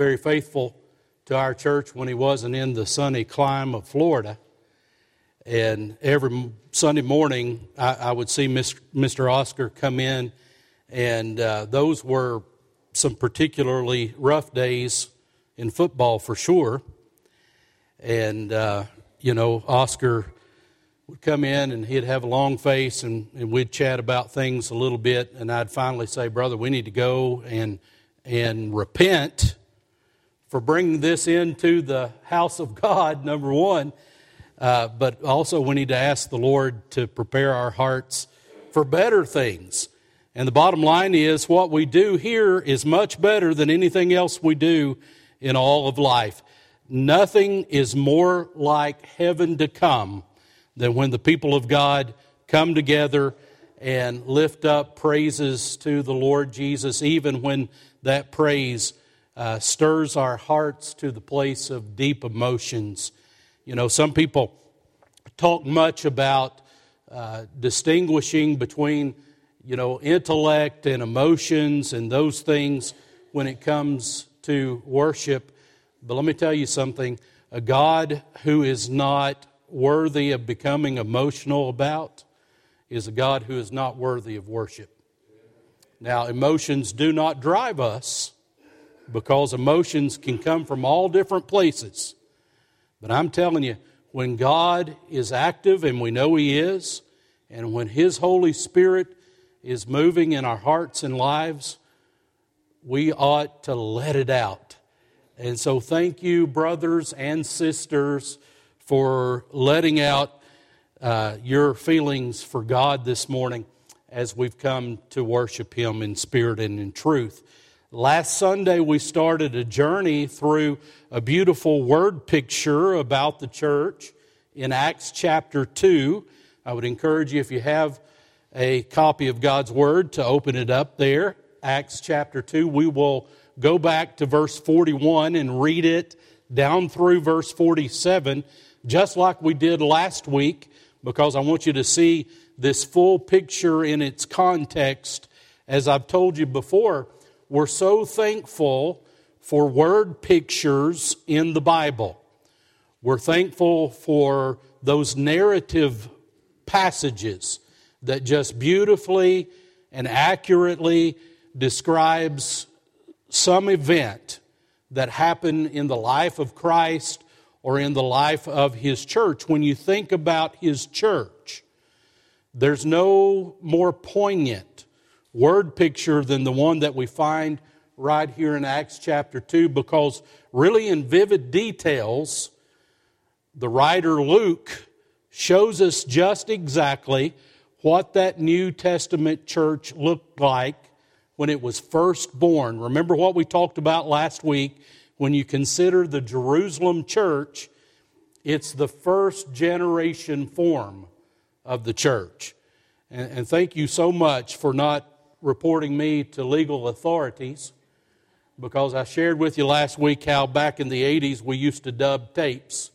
very faithful to our church when he wasn't in the sunny clime of Florida. And every Sunday morning, I, I would see Mr. Oscar come in, and uh, those were some particularly rough days in football for sure. And, uh, you know, Oscar would come in and he'd have a long face and, and we'd chat about things a little bit. And I'd finally say, Brother, we need to go and, and repent for bringing this into the house of God, number one. Uh, but also, we need to ask the Lord to prepare our hearts for better things. And the bottom line is what we do here is much better than anything else we do in all of life. Nothing is more like heaven to come than when the people of God come together and lift up praises to the Lord Jesus, even when that praise uh, stirs our hearts to the place of deep emotions you know, some people talk much about uh, distinguishing between, you know, intellect and emotions and those things when it comes to worship. But let me tell you something a God who is not worthy of becoming emotional about is a God who is not worthy of worship. Now, emotions do not drive us because emotions can come from all different places. But I'm telling you, when God is active, and we know He is, and when His Holy Spirit is moving in our hearts and lives, we ought to let it out. And so, thank you, brothers and sisters, for letting out uh, your feelings for God this morning as we've come to worship Him in spirit and in truth. Last Sunday, we started a journey through a beautiful word picture about the church in Acts chapter 2. I would encourage you, if you have a copy of God's Word, to open it up there. Acts chapter 2. We will go back to verse 41 and read it down through verse 47, just like we did last week, because I want you to see this full picture in its context. As I've told you before, we're so thankful for word pictures in the Bible. We're thankful for those narrative passages that just beautifully and accurately describes some event that happened in the life of Christ or in the life of his church. When you think about his church, there's no more poignant word picture than the one that we find right here in Acts chapter 2 because, really, in vivid details, the writer Luke shows us just exactly what that New Testament church looked like when it was first born. Remember what we talked about last week? When you consider the Jerusalem church, it's the first generation form of the church. And, and thank you so much for not reporting me to legal authorities because I shared with you last week how back in the 80s we used to dub tapes.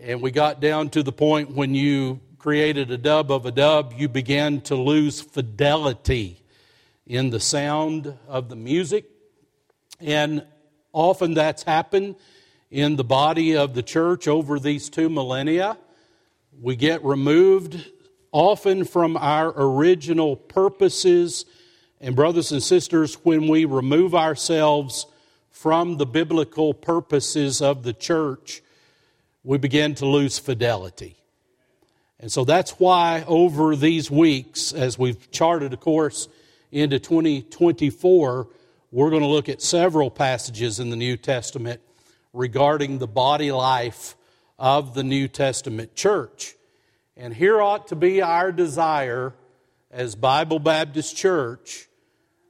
And we got down to the point when you created a dub of a dub, you began to lose fidelity in the sound of the music. And often that's happened in the body of the church over these two millennia. We get removed often from our original purposes. And, brothers and sisters, when we remove ourselves from the biblical purposes of the church, we begin to lose fidelity. And so that's why over these weeks, as we've charted a course into 2024, we're going to look at several passages in the New Testament regarding the body life of the New Testament church. And here ought to be our desire as Bible Baptist Church.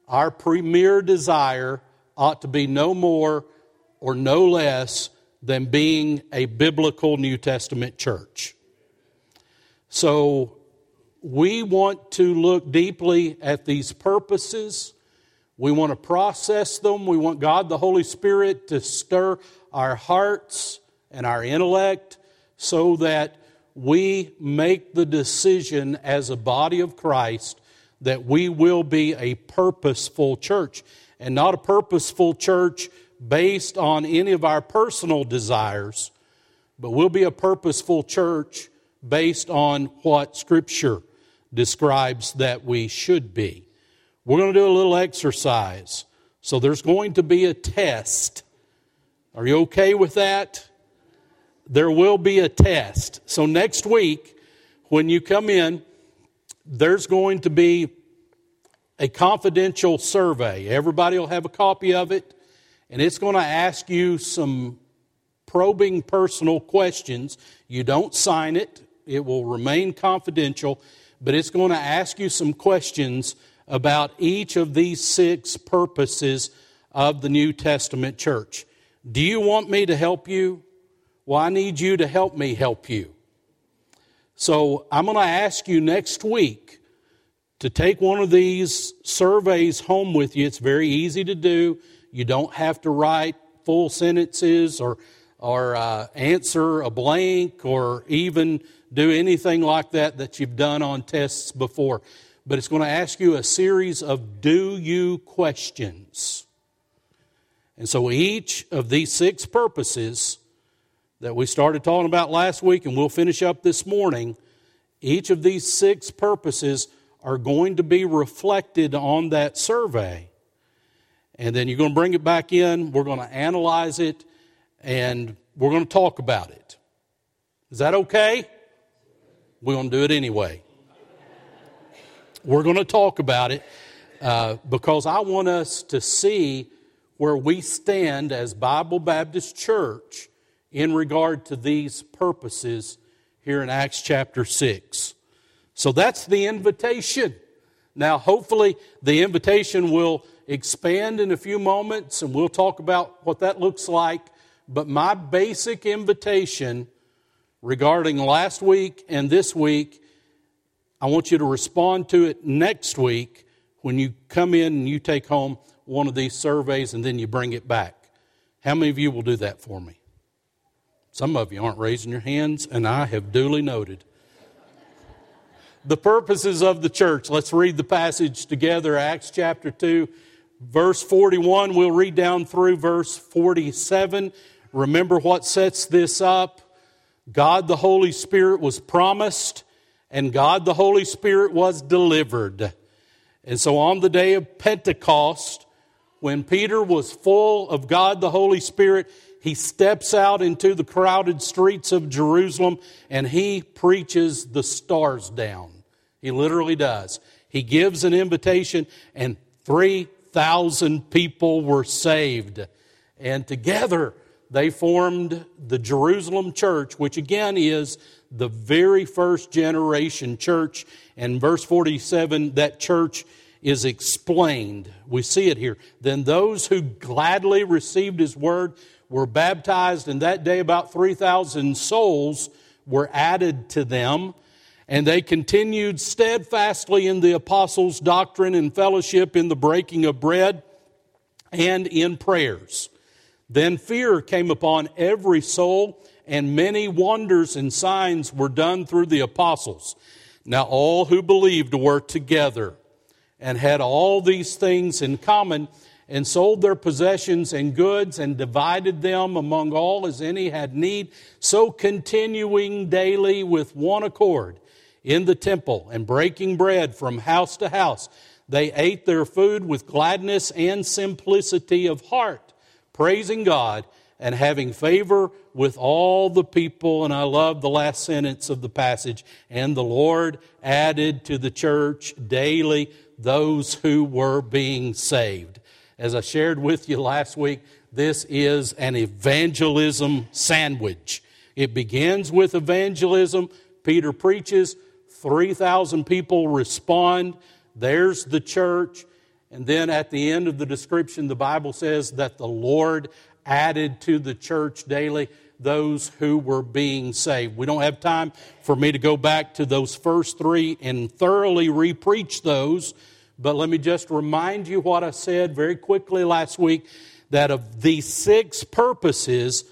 Our premier desire ought to be no more or no less than being a biblical New Testament church. So we want to look deeply at these purposes. We want to process them. We want God the Holy Spirit to stir our hearts and our intellect so that we make the decision as a body of Christ that we will be a purposeful church. And not a purposeful church based on any of our personal desires, but we'll be a purposeful church based on what Scripture describes that we should be. We're going to do a little exercise. So there's going to be a test. Are you okay with that? There will be a test. So next week, when you come in, there's going to be a confidential survey. Everybody will have a copy of it, and it's going to ask you some probing personal questions. You don't sign it, it will remain confidential, but it's going to ask you some questions about each of these six purposes of the New Testament church. Do you want me to help you? Well, I need you to help me help you. So I'm going to ask you next week to take one of these surveys home with you. It's very easy to do. You don't have to write full sentences or, or uh, answer a blank or even do anything like that that you've done on tests before. But it's going to ask you a series of do you questions. And so each of these six purposes that we started talking about last week and we'll finish up this morning, each of these six purposes are going to be reflected on that survey. And then you're going to bring it back in, we're going to analyze it, and we're going to talk about it. Is that okay? We're going to do it anyway. We're going to talk about it uh, because I want us to see where we stand as Bible Baptist Church in regard to these purposes here in Acts chapter 6. So that's the invitation. Now, hopefully, the invitation will expand in a few moments and we'll talk about what that looks like. But my basic invitation regarding last week and this week, I want you to respond to it next week when you come in and you take home one of these surveys and then you bring it back. How many of you will do that for me? Some of you aren't raising your hands, and I have duly noted the purposes of the church. Let's read the passage together, Acts chapter 2, verse 41. We'll read down through verse 47. Remember what sets this up. God the Holy Spirit was promised, and God the Holy Spirit was delivered. And so on the day of Pentecost, when Peter was full of God the Holy Spirit, he steps out into the crowded streets of Jerusalem and he preaches the stars down. He literally does. He gives an invitation, and 3,000 people were saved. And together they formed the Jerusalem church, which again is the very first generation church. And verse 47, that church is explained. We see it here. Then those who gladly received his word were baptized, and that day about 3,000 souls were added to them. And they continued steadfastly in the apostles' doctrine and fellowship, in the breaking of bread, and in prayers. Then fear came upon every soul, and many wonders and signs were done through the apostles. Now all who believed were together and had all these things in common, and sold their possessions and goods, and divided them among all as any had need, so continuing daily with one accord in the temple and breaking bread from house to house. They ate their food with gladness and simplicity of heart, praising God and having favor with all the people. And I love the last sentence of the passage. And the Lord added to the church daily those who were being saved. As I shared with you last week, this is an evangelism sandwich. It begins with evangelism. Peter preaches, 3,000 people respond. There's the church. And then at the end of the description, the Bible says that the Lord added to the church daily those who were being saved. We don't have time for me to go back to those first three and thoroughly repreach those, but let me just remind you what I said very quickly last week that of these six purposes,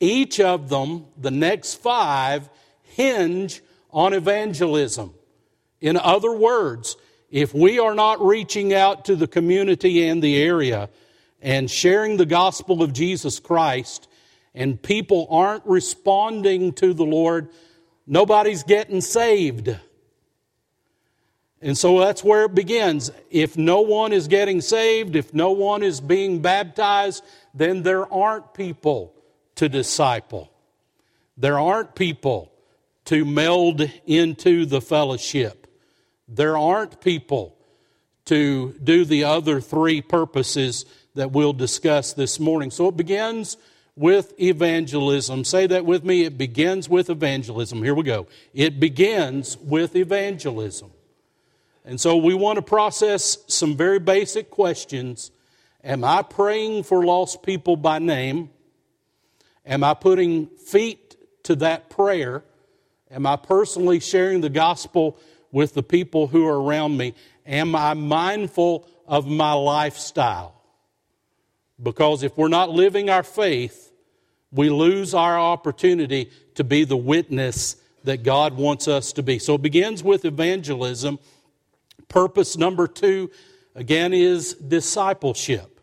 each of them, the next five, hinge on evangelism. In other words, if we are not reaching out to the community and the area and sharing the gospel of Jesus Christ, and people aren't responding to the Lord, nobody's getting saved. And so that's where it begins. If no one is getting saved, if no one is being baptized, then there aren't people to disciple. There aren't people to meld into the fellowship. There aren't people to do the other three purposes that we'll discuss this morning. So it begins with evangelism. Say that with me. It begins with evangelism. Here we go. It begins with evangelism. And so we want to process some very basic questions. Am I praying for lost people by name? Am I putting feet to that prayer? Am I personally sharing the gospel with the people who are around me? Am I mindful of my lifestyle? Because if we're not living our faith, we lose our opportunity to be the witness that God wants us to be. So it begins with evangelism. Purpose number two, again, is discipleship.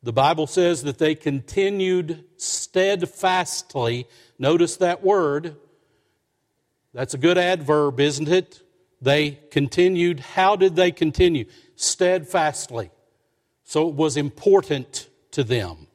The Bible says that they continued steadfastly. Notice that word. That's a good adverb, isn't it? They continued. How did they continue? Steadfastly. So it was important to them.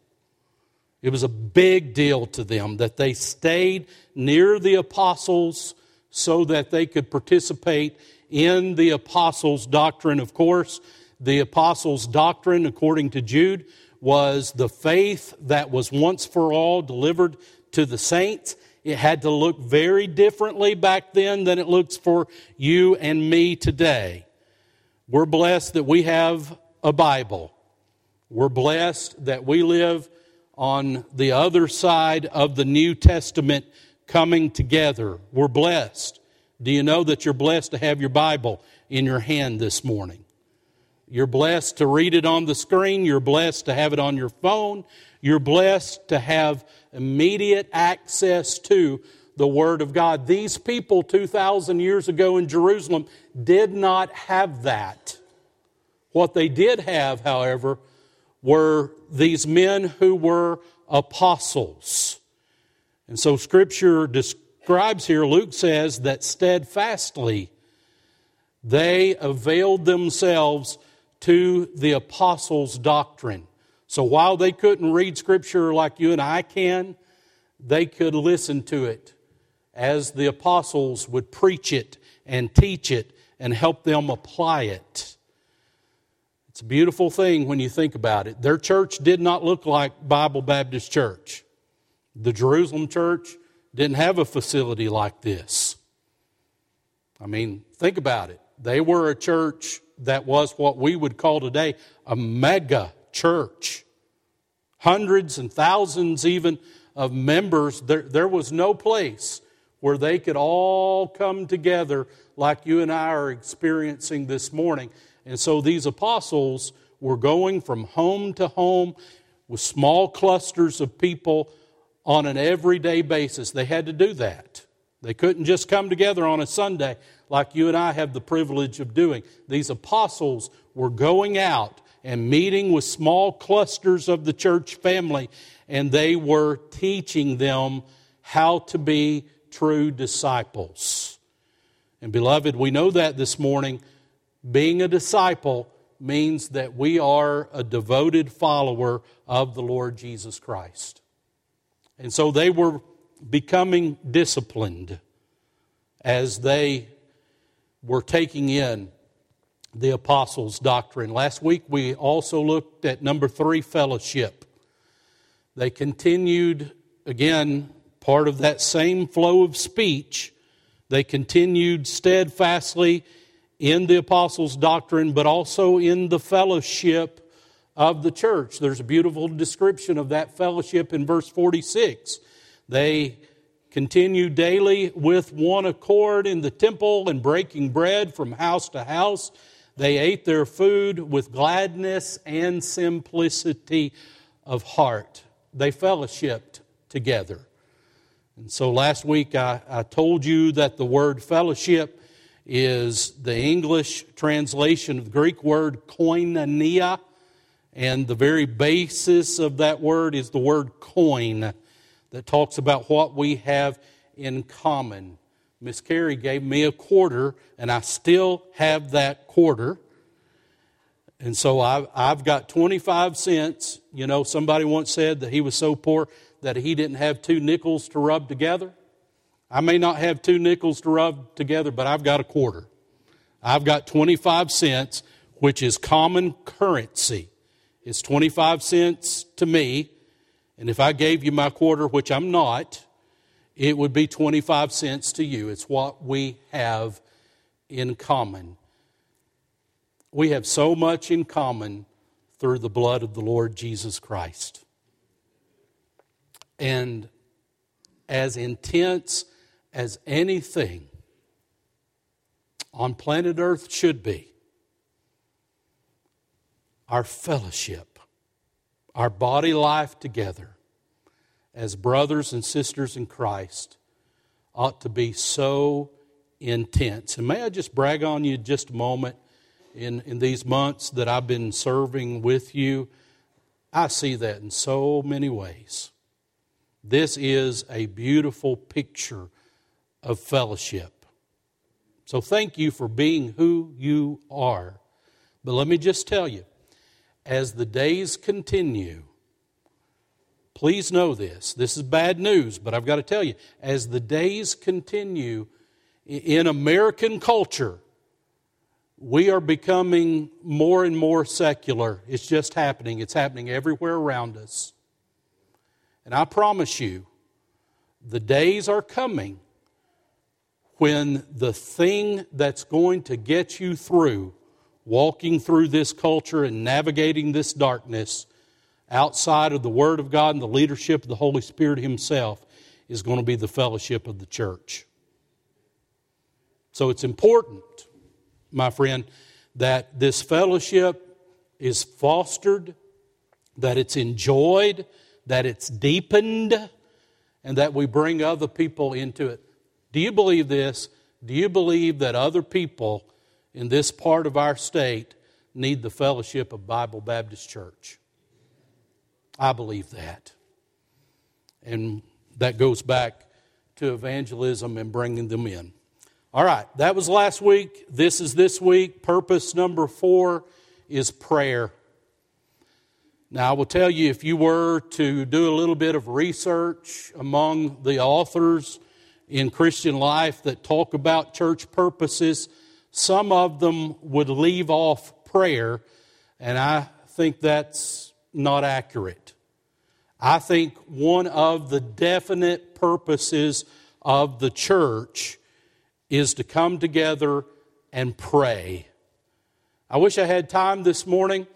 It was a big deal to them that they stayed near the apostles so that they could participate in the apostles' doctrine. Of course, the apostles' doctrine, according to Jude, was the faith that was once for all delivered to the saints. It had to look very differently back then than it looks for you and me today. We're blessed that we have a Bible. We're blessed that we live on the other side of the New Testament coming together. We're blessed. Do you know that you're blessed to have your Bible in your hand this morning? You're blessed to read it on the screen. You're blessed to have it on your phone. You're blessed to have immediate access to the Word of God. These people 2,000 years ago in Jerusalem did not have that. What they did have, however, were these men who were apostles. And so Scripture describes here, Luke says that steadfastly they availed themselves to the apostles' doctrine. So while they couldn't read Scripture like you and I can, they could listen to it as the apostles would preach it and teach it and help them apply it. It's a beautiful thing when you think about it. Their church did not look like Bible Baptist Church. The Jerusalem church didn't have a facility like this. I mean, think about it. They were a church that was what we would call today a mega church. Hundreds and thousands, even, of members. There, there was no place where they could all come together like you and I are experiencing this morning. And so these apostles were going from home to home with small clusters of people on an everyday basis. They had to do that. They couldn't just come together on a Sunday like you and I have the privilege of doing. These apostles were going out and meeting with small clusters of the church family, and they were teaching them how to be true disciples. And beloved, we know that this morning. Being a disciple means that we are a devoted follower of the Lord Jesus Christ. And so they were becoming disciplined as they were taking in the apostles' doctrine. Last week we also looked at number three, fellowship. They continued, again, part of that same flow of speech. They continued steadfastly in the apostles' doctrine, but also in the fellowship of the church. There's a beautiful description of that fellowship in verse 46. They continue daily with one accord in the temple and breaking bread from house to house. They ate their food with gladness and simplicity of heart. They fellowshipped together. And so last week I, I told you that the word fellowship is the English translation of the Greek word koinonia. And the very basis of that word is the word coin that talks about what we have in common. Miss Carrie gave me a quarter, and I still have that quarter. And so I've, I've got 25 cents. You know, somebody once said that he was so poor that he didn't have two nickels to rub together. I may not have two nickels to rub together, but I've got a quarter. I've got 25 cents, which is common currency. It's 25 cents to me. And if I gave you my quarter, which I'm not, it would be 25 cents to you. It's what we have in common. We have so much in common through the blood of the Lord Jesus Christ. And as intense as anything on planet Earth should be, our fellowship, our body life together as brothers and sisters in Christ ought to be so intense. And may I just brag on you just a moment in, in these months that I've been serving with you? I see that in so many ways. This is a beautiful picture of fellowship. So thank you for being who you are. But let me just tell you, as the days continue, please know this. This is bad news, but I've got to tell you, as the days continue in American culture, we are becoming more and more secular. It's just happening. It's happening everywhere around us. And I promise you, the days are coming when the thing that's going to get you through walking through this culture and navigating this darkness outside of the Word of God and the leadership of the Holy Spirit Himself is going to be the fellowship of the church. So it's important, my friend, that this fellowship is fostered, that it's enjoyed, that it's deepened, and that we bring other people into it. Do you believe this? Do you believe that other people in this part of our state need the fellowship of Bible Baptist Church? I believe that. And that goes back to evangelism and bringing them in. All right, that was last week. This is this week. Purpose number four is prayer. Now, I will tell you if you were to do a little bit of research among the authors in Christian life that talk about church purposes, some of them would leave off prayer, and I think that's not accurate. I think one of the definite purposes of the church is to come together and pray. I wish I had time this morning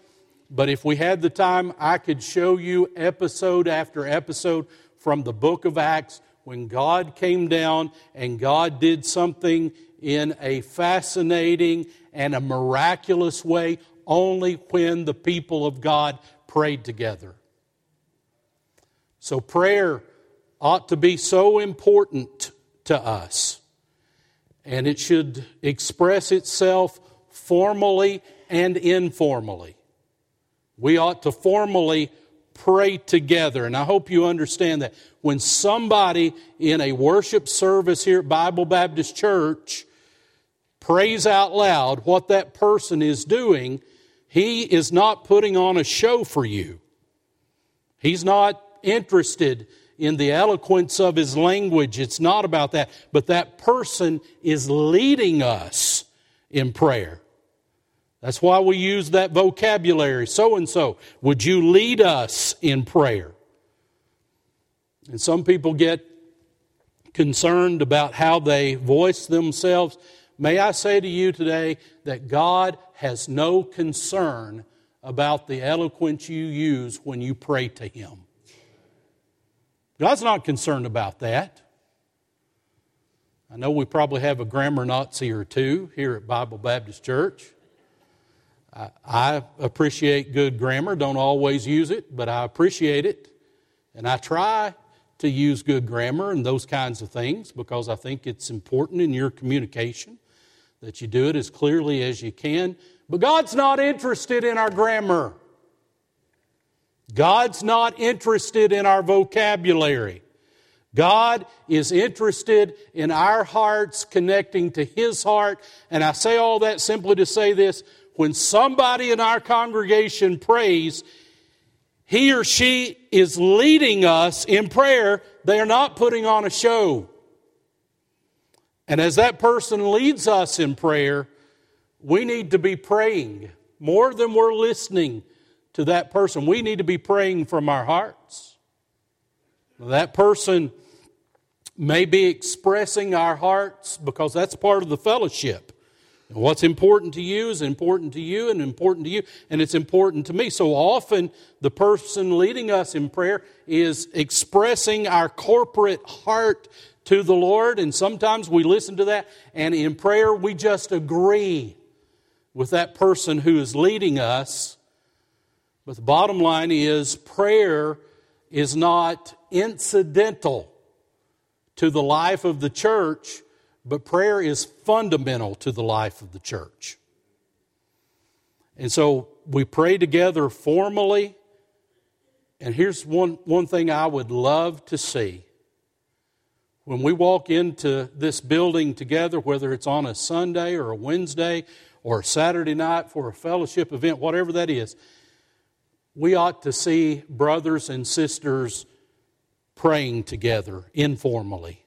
but if we had the time, I could show you episode after episode from the book of Acts when God came down and God did something in a fascinating and a miraculous way only when the people of God prayed together. So, prayer ought to be so important to us, and it should express itself formally and informally we ought to formally pray together. And I hope you understand that. When somebody in a worship service here at Bible Baptist Church prays out loud what that person is doing, he is not putting on a show for you. He's not interested in the eloquence of his language. It's not about that. But that person is leading us in prayer. That's why we use that vocabulary. So and so, would you lead us in prayer? And some people get concerned about how they voice themselves. May I say to you today that God has no concern about the eloquence you use when you pray to Him. God's not concerned about that. I know we probably have a grammar Nazi or two here at Bible Baptist Church. I appreciate good grammar, don't always use it, but I appreciate it. And I try to use good grammar and those kinds of things because I think it's important in your communication that you do it as clearly as you can. But God's not interested in our grammar. God's not interested in our vocabulary. God is interested in our hearts connecting to His heart. And I say all that simply to say this when somebody in our congregation prays, he or she is leading us in prayer. They are not putting on a show. And as that person leads us in prayer, we need to be praying more than we're listening to that person. We need to be praying from our hearts. That person may be expressing our hearts because that's part of the fellowship. What's important to you is important to you and important to you, and it's important to me. So often, the person leading us in prayer is expressing our corporate heart to the Lord, and sometimes we listen to that, and in prayer, we just agree with that person who is leading us. But the bottom line is prayer is not incidental to the life of the church, but prayer is fundamental to the life of the church. And so we pray together formally. And here's one, one thing I would love to see. When we walk into this building together, whether it's on a Sunday or a Wednesday or a Saturday night for a fellowship event, whatever that is, we ought to see brothers and sisters praying together informally.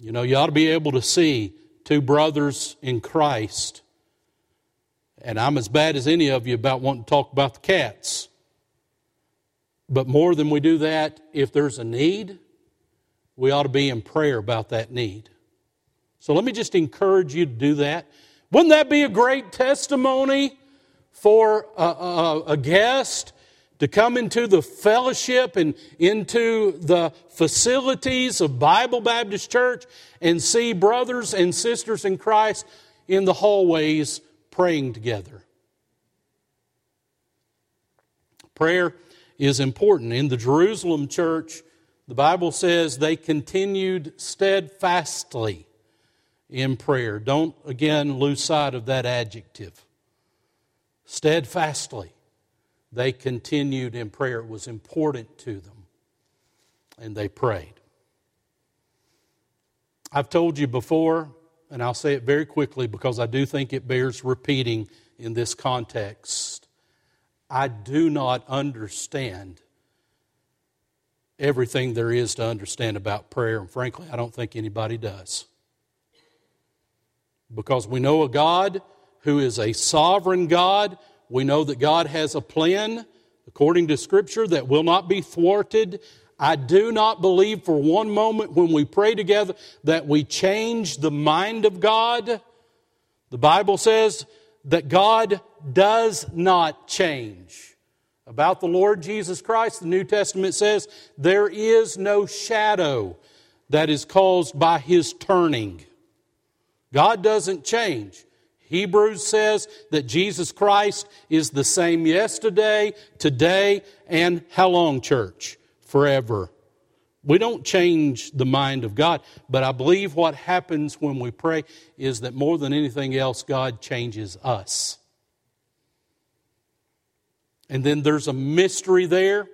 You know, you ought to be able to see two brothers in Christ. And I'm as bad as any of you about wanting to talk about the cats. But more than we do that, if there's a need, we ought to be in prayer about that need. So let me just encourage you to do that. Wouldn't that be a great testimony for a, a, a guest to come into the fellowship and into the facilities of Bible Baptist Church and see brothers and sisters in Christ in the hallways praying together. Prayer is important. In the Jerusalem church, the Bible says they continued steadfastly in prayer. Don't again lose sight of that adjective. Steadfastly they continued in prayer. It was important to them. And they prayed. I've told you before, and I'll say it very quickly because I do think it bears repeating in this context. I do not understand everything there is to understand about prayer, and frankly, I don't think anybody does. Because we know a God who is a sovereign God we know that God has a plan, according to Scripture, that will not be thwarted. I do not believe for one moment when we pray together that we change the mind of God. The Bible says that God does not change. About the Lord Jesus Christ, the New Testament says there is no shadow that is caused by his turning. God doesn't change. Hebrews says that Jesus Christ is the same yesterday, today, and how long, church? Forever. We don't change the mind of God, but I believe what happens when we pray is that more than anything else, God changes us. And then there's a mystery there,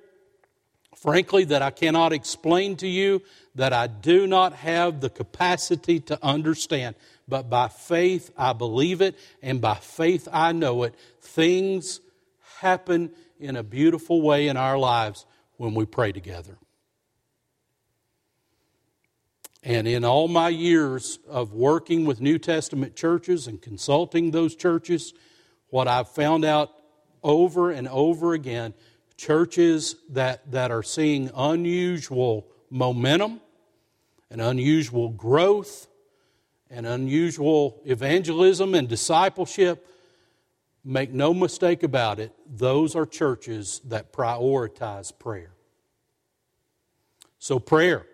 frankly, that I cannot explain to you, that I do not have the capacity to understand but by faith I believe it, and by faith I know it. Things happen in a beautiful way in our lives when we pray together. And in all my years of working with New Testament churches and consulting those churches, what I've found out over and over again churches that, that are seeing unusual momentum and unusual growth and unusual evangelism and discipleship, make no mistake about it, those are churches that prioritize prayer. So, prayer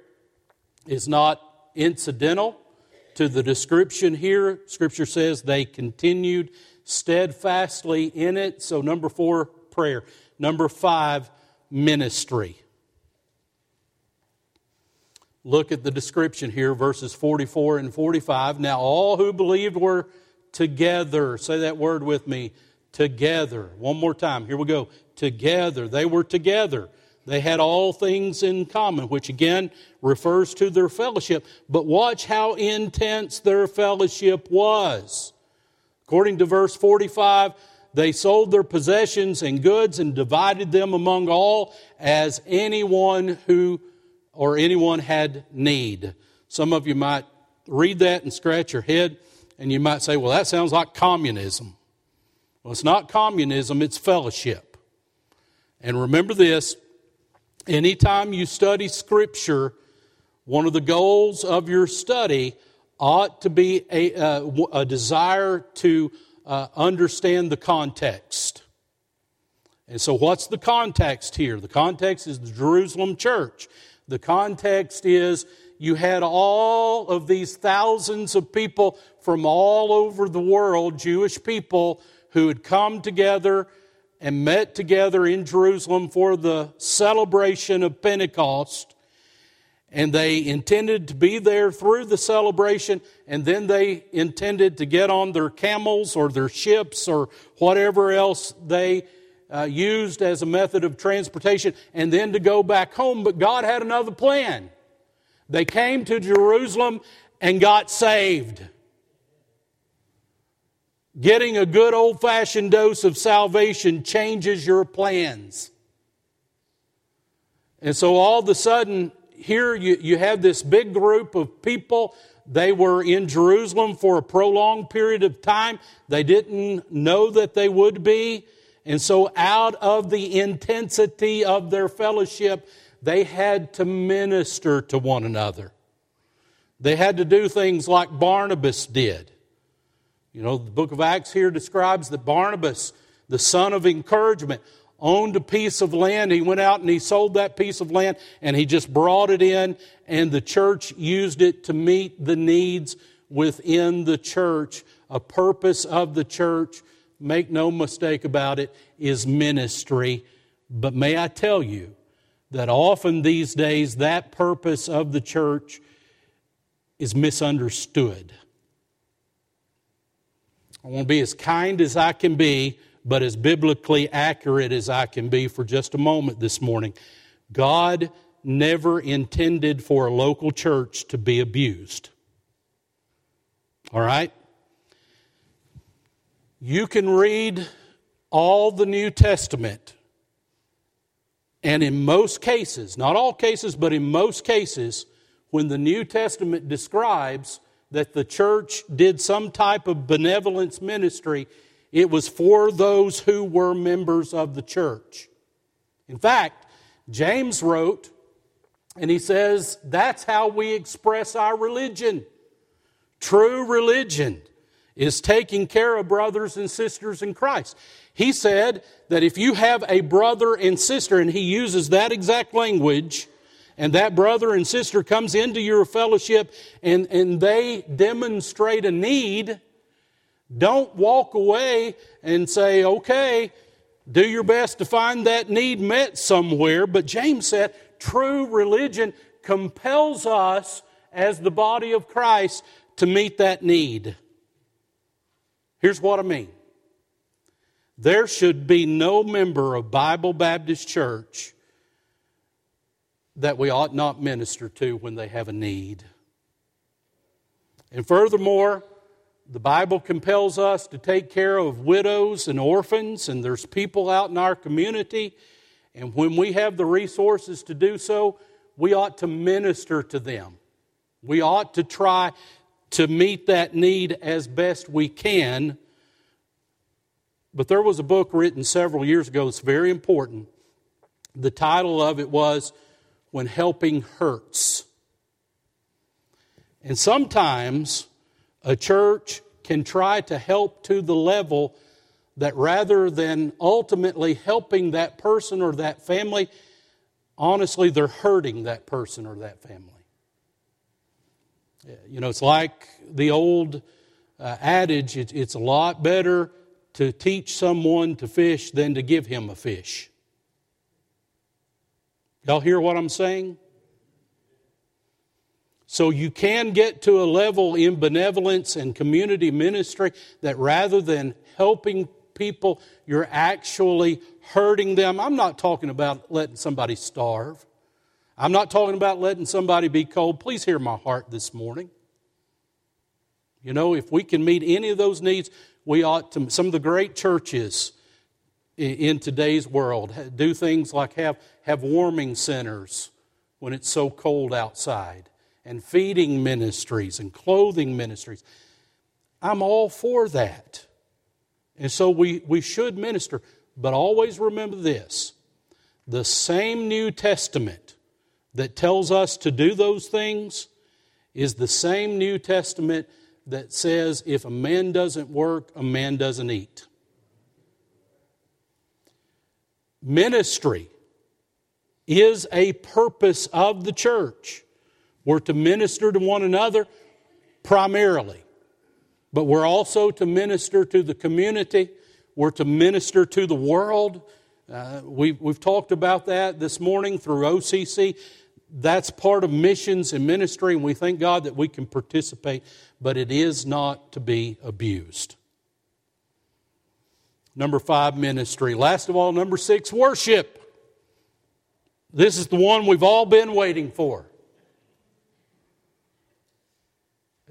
is not incidental to the description here. Scripture says they continued steadfastly in it. So, number four, prayer. Number five, ministry. Look at the description here, verses 44 and 45. Now, all who believed were together. Say that word with me together. One more time. Here we go. Together. They were together. They had all things in common, which again refers to their fellowship. But watch how intense their fellowship was. According to verse 45, they sold their possessions and goods and divided them among all as anyone who or anyone had need. Some of you might read that and scratch your head and you might say, well, that sounds like communism. Well, it's not communism, it's fellowship. And remember this anytime you study Scripture, one of the goals of your study ought to be a, uh, a desire to uh, understand the context. And so, what's the context here? The context is the Jerusalem church. The context is you had all of these thousands of people from all over the world, Jewish people, who had come together and met together in Jerusalem for the celebration of Pentecost. And they intended to be there through the celebration, and then they intended to get on their camels or their ships or whatever else they uh, used as a method of transportation, and then to go back home. But God had another plan. They came to Jerusalem and got saved. Getting a good old fashioned dose of salvation changes your plans. And so all of a sudden, here you, you have this big group of people. They were in Jerusalem for a prolonged period of time. They didn't know that they would be. And so, out of the intensity of their fellowship, they had to minister to one another. They had to do things like Barnabas did. You know, the book of Acts here describes that Barnabas, the son of encouragement, owned a piece of land. He went out and he sold that piece of land and he just brought it in, and the church used it to meet the needs within the church. A purpose of the church, make no mistake about it, is ministry. But may I tell you that often these days that purpose of the church is misunderstood. I want to be as kind as I can be, but as biblically accurate as I can be for just a moment this morning. God never intended for a local church to be abused. All right? You can read all the New Testament, and in most cases, not all cases, but in most cases, when the New Testament describes that the church did some type of benevolence ministry, it was for those who were members of the church. In fact, James wrote, and he says, that's how we express our religion. True religion is taking care of brothers and sisters in Christ. He said that if you have a brother and sister, and he uses that exact language, and that brother and sister comes into your fellowship and, and they demonstrate a need, don't walk away and say, okay, do your best to find that need met somewhere. But James said, true religion compels us as the body of Christ to meet that need. Here's what I mean there should be no member of Bible Baptist Church that we ought not minister to when they have a need. And furthermore, the Bible compels us to take care of widows and orphans, and there's people out in our community. And when we have the resources to do so, we ought to minister to them. We ought to try to meet that need as best we can. But there was a book written several years ago that's very important. The title of it was when helping hurts. And sometimes a church can try to help to the level that rather than ultimately helping that person or that family, honestly, they're hurting that person or that family. You know, it's like the old uh, adage it's a lot better to teach someone to fish than to give him a fish. Y'all hear what I'm saying? So you can get to a level in benevolence and community ministry that rather than helping people, you're actually hurting them. I'm not talking about letting somebody starve. I'm not talking about letting somebody be cold. Please hear my heart this morning. You know, if we can meet any of those needs, we ought to. Some of the great churches in today's world do things like have, have warming centers when it's so cold outside, and feeding ministries and clothing ministries. I'm all for that. And so we, we should minister. But always remember this the same New Testament that tells us to do those things is the same New Testament that says if a man doesn't work, a man doesn't eat. Ministry is a purpose of the church. We're to minister to one another primarily, but we're also to minister to the community. We're to minister to the world. Uh, we've, we've talked about that this morning through OCC. That's part of missions and ministry, and we thank God that we can participate, but it is not to be abused. Number five, ministry. Last of all, number six, worship. This is the one we've all been waiting for.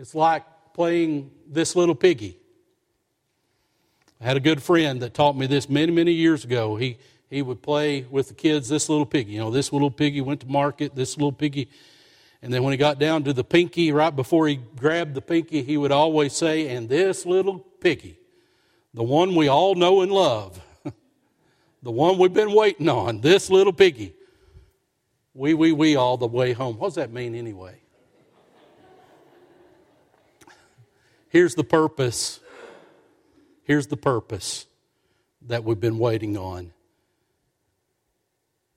It's like playing this little piggy. I had a good friend that taught me this many, many years ago. He, he would play with the kids this little piggy. You know, this little piggy went to market, this little piggy. And then when he got down to the pinky, right before he grabbed the pinky, he would always say, and this little piggy, the one we all know and love, the one we've been waiting on, this little piggy, wee, wee, wee all the way home. What does that mean anyway? Here's the purpose. Here's the purpose that we've been waiting on.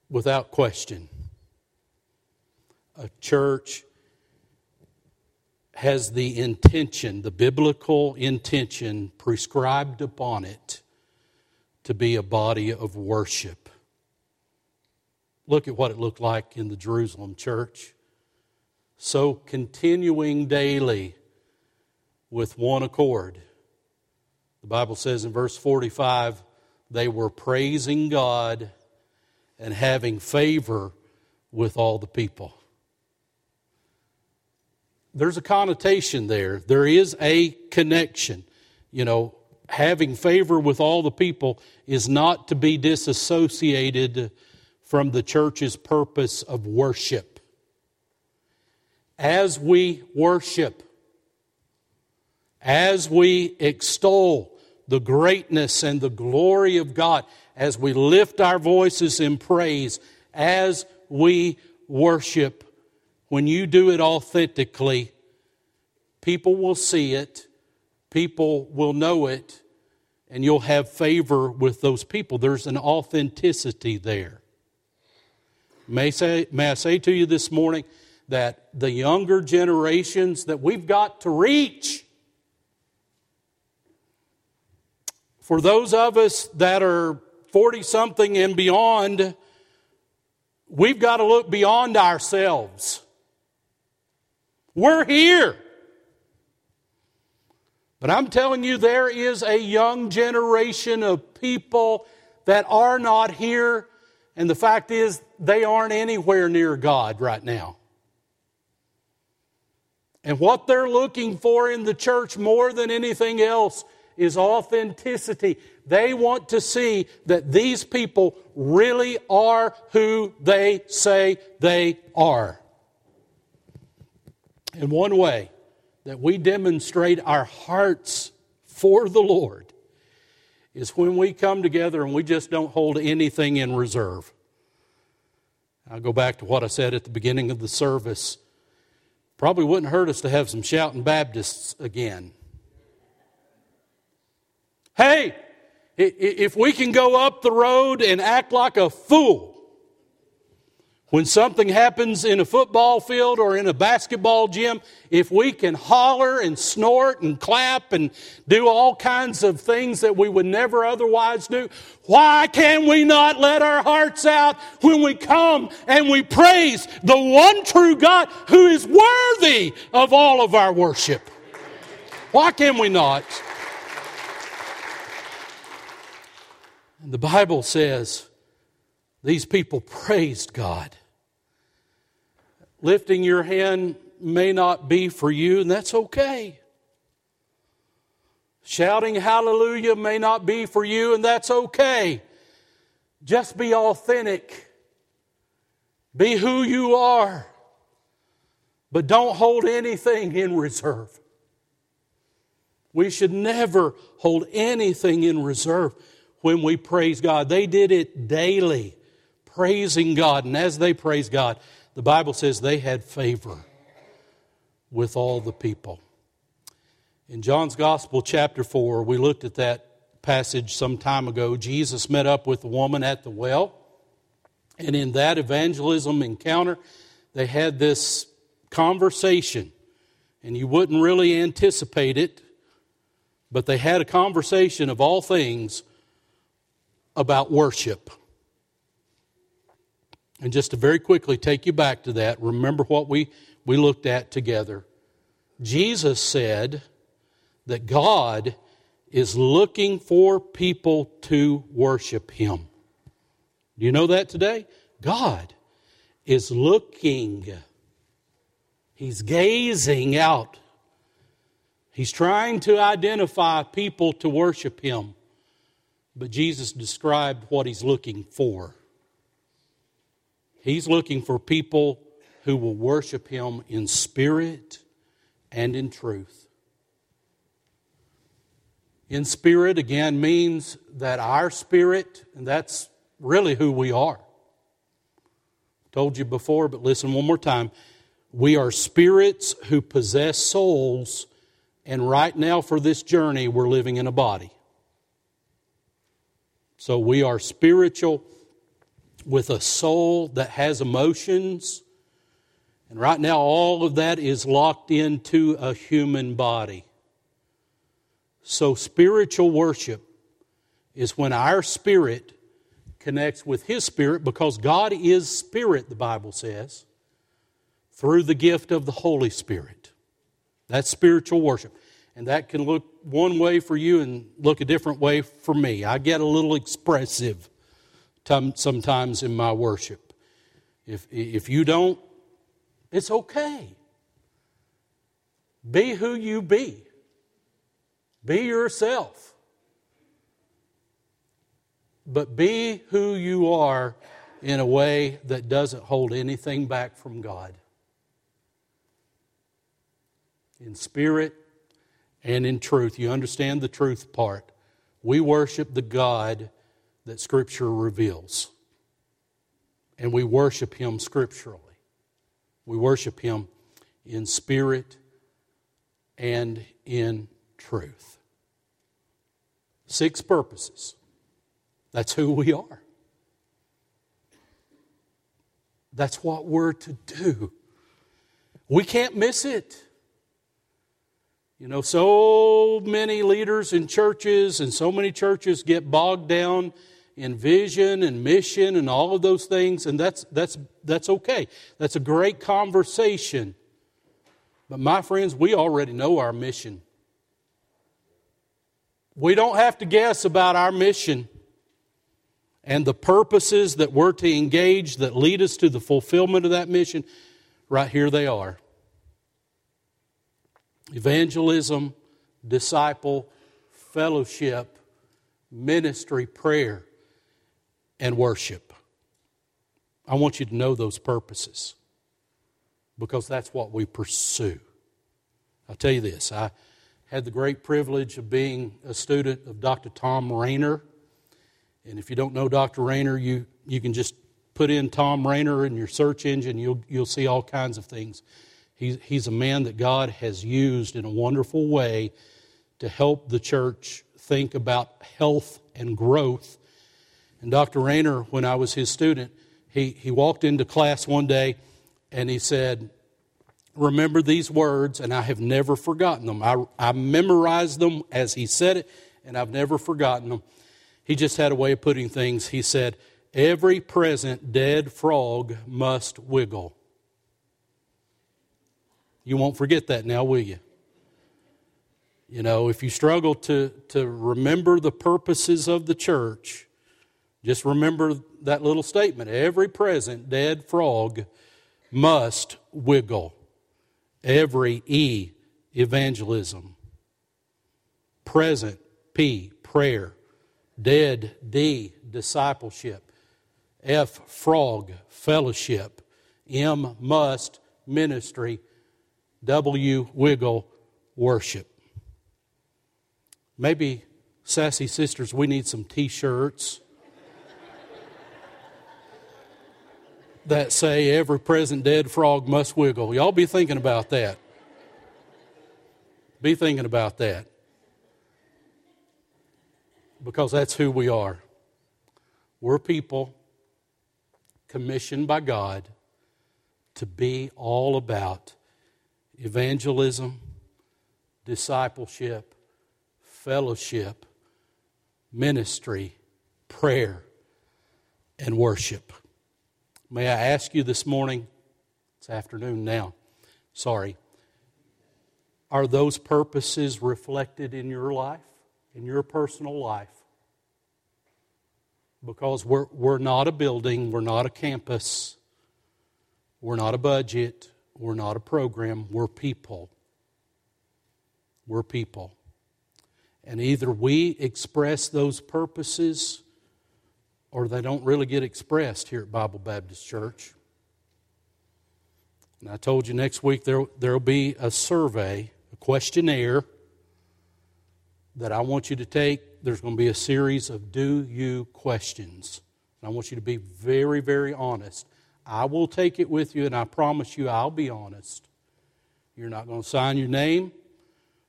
Without question, a church has the intention, the biblical intention prescribed upon it to be a body of worship. Look at what it looked like in the Jerusalem church. So continuing daily with one accord. The Bible says in verse 45 they were praising God and having favor with all the people. There's a connotation there, there is a connection. You know, having favor with all the people is not to be disassociated from the church's purpose of worship. As we worship, as we extol the greatness and the glory of God, as we lift our voices in praise, as we worship, when you do it authentically, people will see it, people will know it, and you'll have favor with those people. There's an authenticity there. May, say, may I say to you this morning that the younger generations that we've got to reach, for those of us that are 40 something and beyond, we've got to look beyond ourselves. We're here. But I'm telling you, there is a young generation of people that are not here and the fact is, they aren't anywhere near God right now. And what they're looking for in the church more than anything else is authenticity. They want to see that these people really are who they say they are. And one way that we demonstrate our hearts for the Lord is when we come together and we just don't hold anything in reserve. I'll go back to what I said at the beginning of the service. Probably wouldn't hurt us to have some shouting Baptists again. Hey, if we can go up the road and act like a fool when something happens in a football field or in a basketball gym, if we can holler and snort and clap and do all kinds of things that we would never otherwise do, why can we not let our hearts out when we come and we praise the one true God who is worthy of all of our worship? Why can we not? And the Bible says these people praised God. Lifting your hand may not be for you, and that's okay. Shouting hallelujah may not be for you, and that's okay. Just be authentic. Be who you are. But don't hold anything in reserve. We should never hold anything in reserve when we praise God. They did it daily, praising God. And as they praised God, the Bible says they had favor with all the people. In John's Gospel, chapter 4, we looked at that passage some time ago. Jesus met up with the woman at the well. And in that evangelism encounter, they had this conversation. And you wouldn't really anticipate it but they had a conversation of all things about worship. And just to very quickly take you back to that, remember what we, we looked at together. Jesus said that God is looking for people to worship Him. Do you know that today? God is looking, He's gazing out He's trying to identify people to worship him, but Jesus described what he's looking for. He's looking for people who will worship him in spirit and in truth. In spirit, again, means that our spirit, and that's really who we are. Told you before, but listen one more time. We are spirits who possess souls and right now, for this journey, we're living in a body. So we are spiritual with a soul that has emotions. And right now, all of that is locked into a human body. So, spiritual worship is when our spirit connects with His spirit because God is spirit, the Bible says, through the gift of the Holy Spirit. That's spiritual worship. And that can look one way for you and look a different way for me. I get a little expressive sometimes in my worship. If, if you don't, it's okay. Be who you be, be yourself. But be who you are in a way that doesn't hold anything back from God in spirit and in truth. You understand the truth part. We worship the God that Scripture reveals. And we worship Him scripturally. We worship Him in spirit and in truth. Six purposes. That's who we are. That's what we're to do. We can't miss it. You know, so many leaders in churches and so many churches get bogged down in vision and mission and all of those things, and that's, that's, that's okay. That's a great conversation. But my friends, we already know our mission. We don't have to guess about our mission and the purposes that we're to engage that lead us to the fulfillment of that mission. Right here they are evangelism, disciple, fellowship, ministry, prayer, and worship. I want you to know those purposes because that's what we pursue. I'll tell you this I had the great privilege of being a student of Dr. Tom Rainer. And if you don't know Dr. Rainer, you, you can just put in Tom Rainer in your search engine, you'll, you'll see all kinds of things. He's, he's a man that God has used in a wonderful way to help the church think about health and growth. And Dr. Rainer, when I was his student, he, he walked into class one day and he said, Remember these words, and I have never forgotten them. I, I memorized them as he said it, and I've never forgotten them. He just had a way of putting things. He said, Every present dead frog must wiggle. You won't forget that now, will you? You know, if you struggle to, to remember the purposes of the church, Just remember that little statement every present dead frog must wiggle. Every E, evangelism. Present, P, prayer. Dead, D, discipleship. F, frog, fellowship. M, must, ministry. W, wiggle, worship. Maybe, sassy sisters, we need some t shirts that say every present dead frog must wiggle. Y'all be thinking about that. Be thinking about that. Because that's who we are. We're people commissioned by God to be all about evangelism, discipleship, fellowship, ministry, prayer, and worship. May I ask you this morning, it's afternoon now, sorry, are those purposes reflected in your life, in your personal life? Because we're, we're not a building, we're not a campus, we're not a budget, we're not a program, we're people. We're people. And either we express those purposes or they don't really get expressed here at Bible Baptist Church. And I told you next week there there'll be a survey, a questionnaire that I want you to take. There's going to be a series of do you questions. And I want you to be very, very honest. I will take it with you, and I promise you I'll be honest. You're not going to sign your name.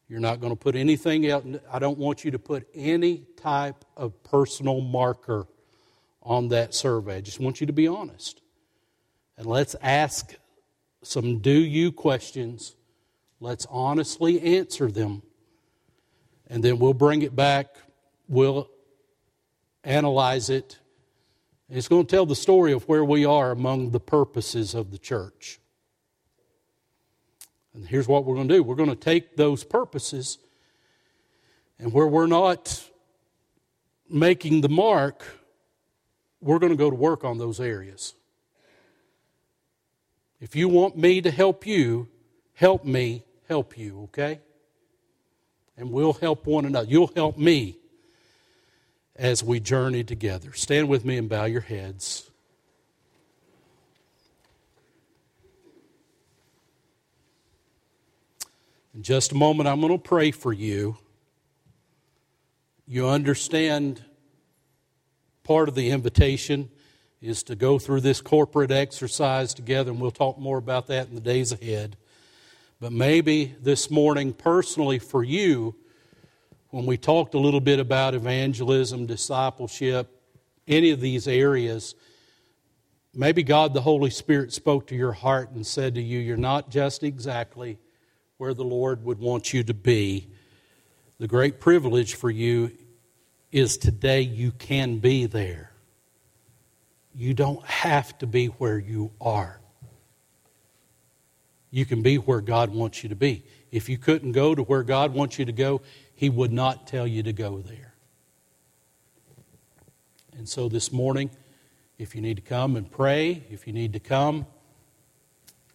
You're not going to put anything else. I don't want you to put any type of personal marker on that survey. I just want you to be honest. And let's ask some do you questions. Let's honestly answer them. And then we'll bring it back. We'll analyze it. It's going to tell the story of where we are among the purposes of the church. And here's what we're going to do we're going to take those purposes, and where we're not making the mark, we're going to go to work on those areas. If you want me to help you, help me help you, okay? And we'll help one another. You'll help me as we journey together. Stand with me and bow your heads. In just a moment, I'm going to pray for you. You understand part of the invitation is to go through this corporate exercise together, and we'll talk more about that in the days ahead. But maybe this morning, personally for you, when we talked a little bit about evangelism, discipleship, any of these areas, maybe God the Holy Spirit spoke to your heart and said to you, You're not just exactly where the Lord would want you to be. The great privilege for you is today you can be there. You don't have to be where you are. You can be where God wants you to be. If you couldn't go to where God wants you to go, He would not tell you to go there. And so this morning, if you need to come and pray, if you need to come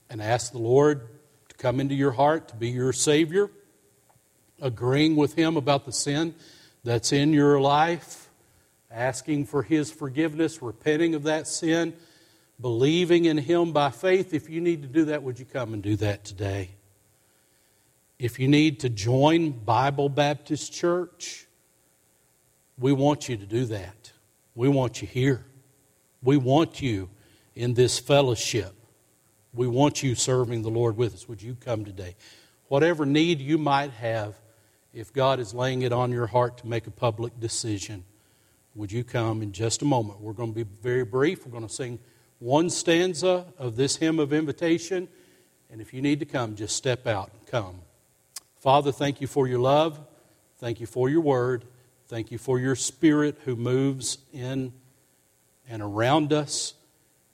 and ask the Lord to come into your heart to be your Savior, agreeing with Him about the sin that's in your life, asking for His forgiveness, repenting of that sin, believing in Him by faith. If you need to do that, would you come and do that today? If you need to join Bible Baptist Church, we want you to do that. We want you here. We want you in this fellowship. We want you serving the Lord with us. Would you come today? Whatever need you might have, if God is laying it on your heart to make a public decision, would you come in just a moment? We're going to be very brief. We're going to sing one stanza of this hymn of invitation. And if you need to come, just step out and come. Father, thank you for your love. Thank you for your word. Thank you for your spirit who moves in and around us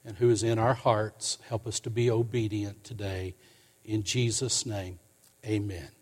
and who is in our hearts. Help us to be obedient today. In Jesus' name, amen.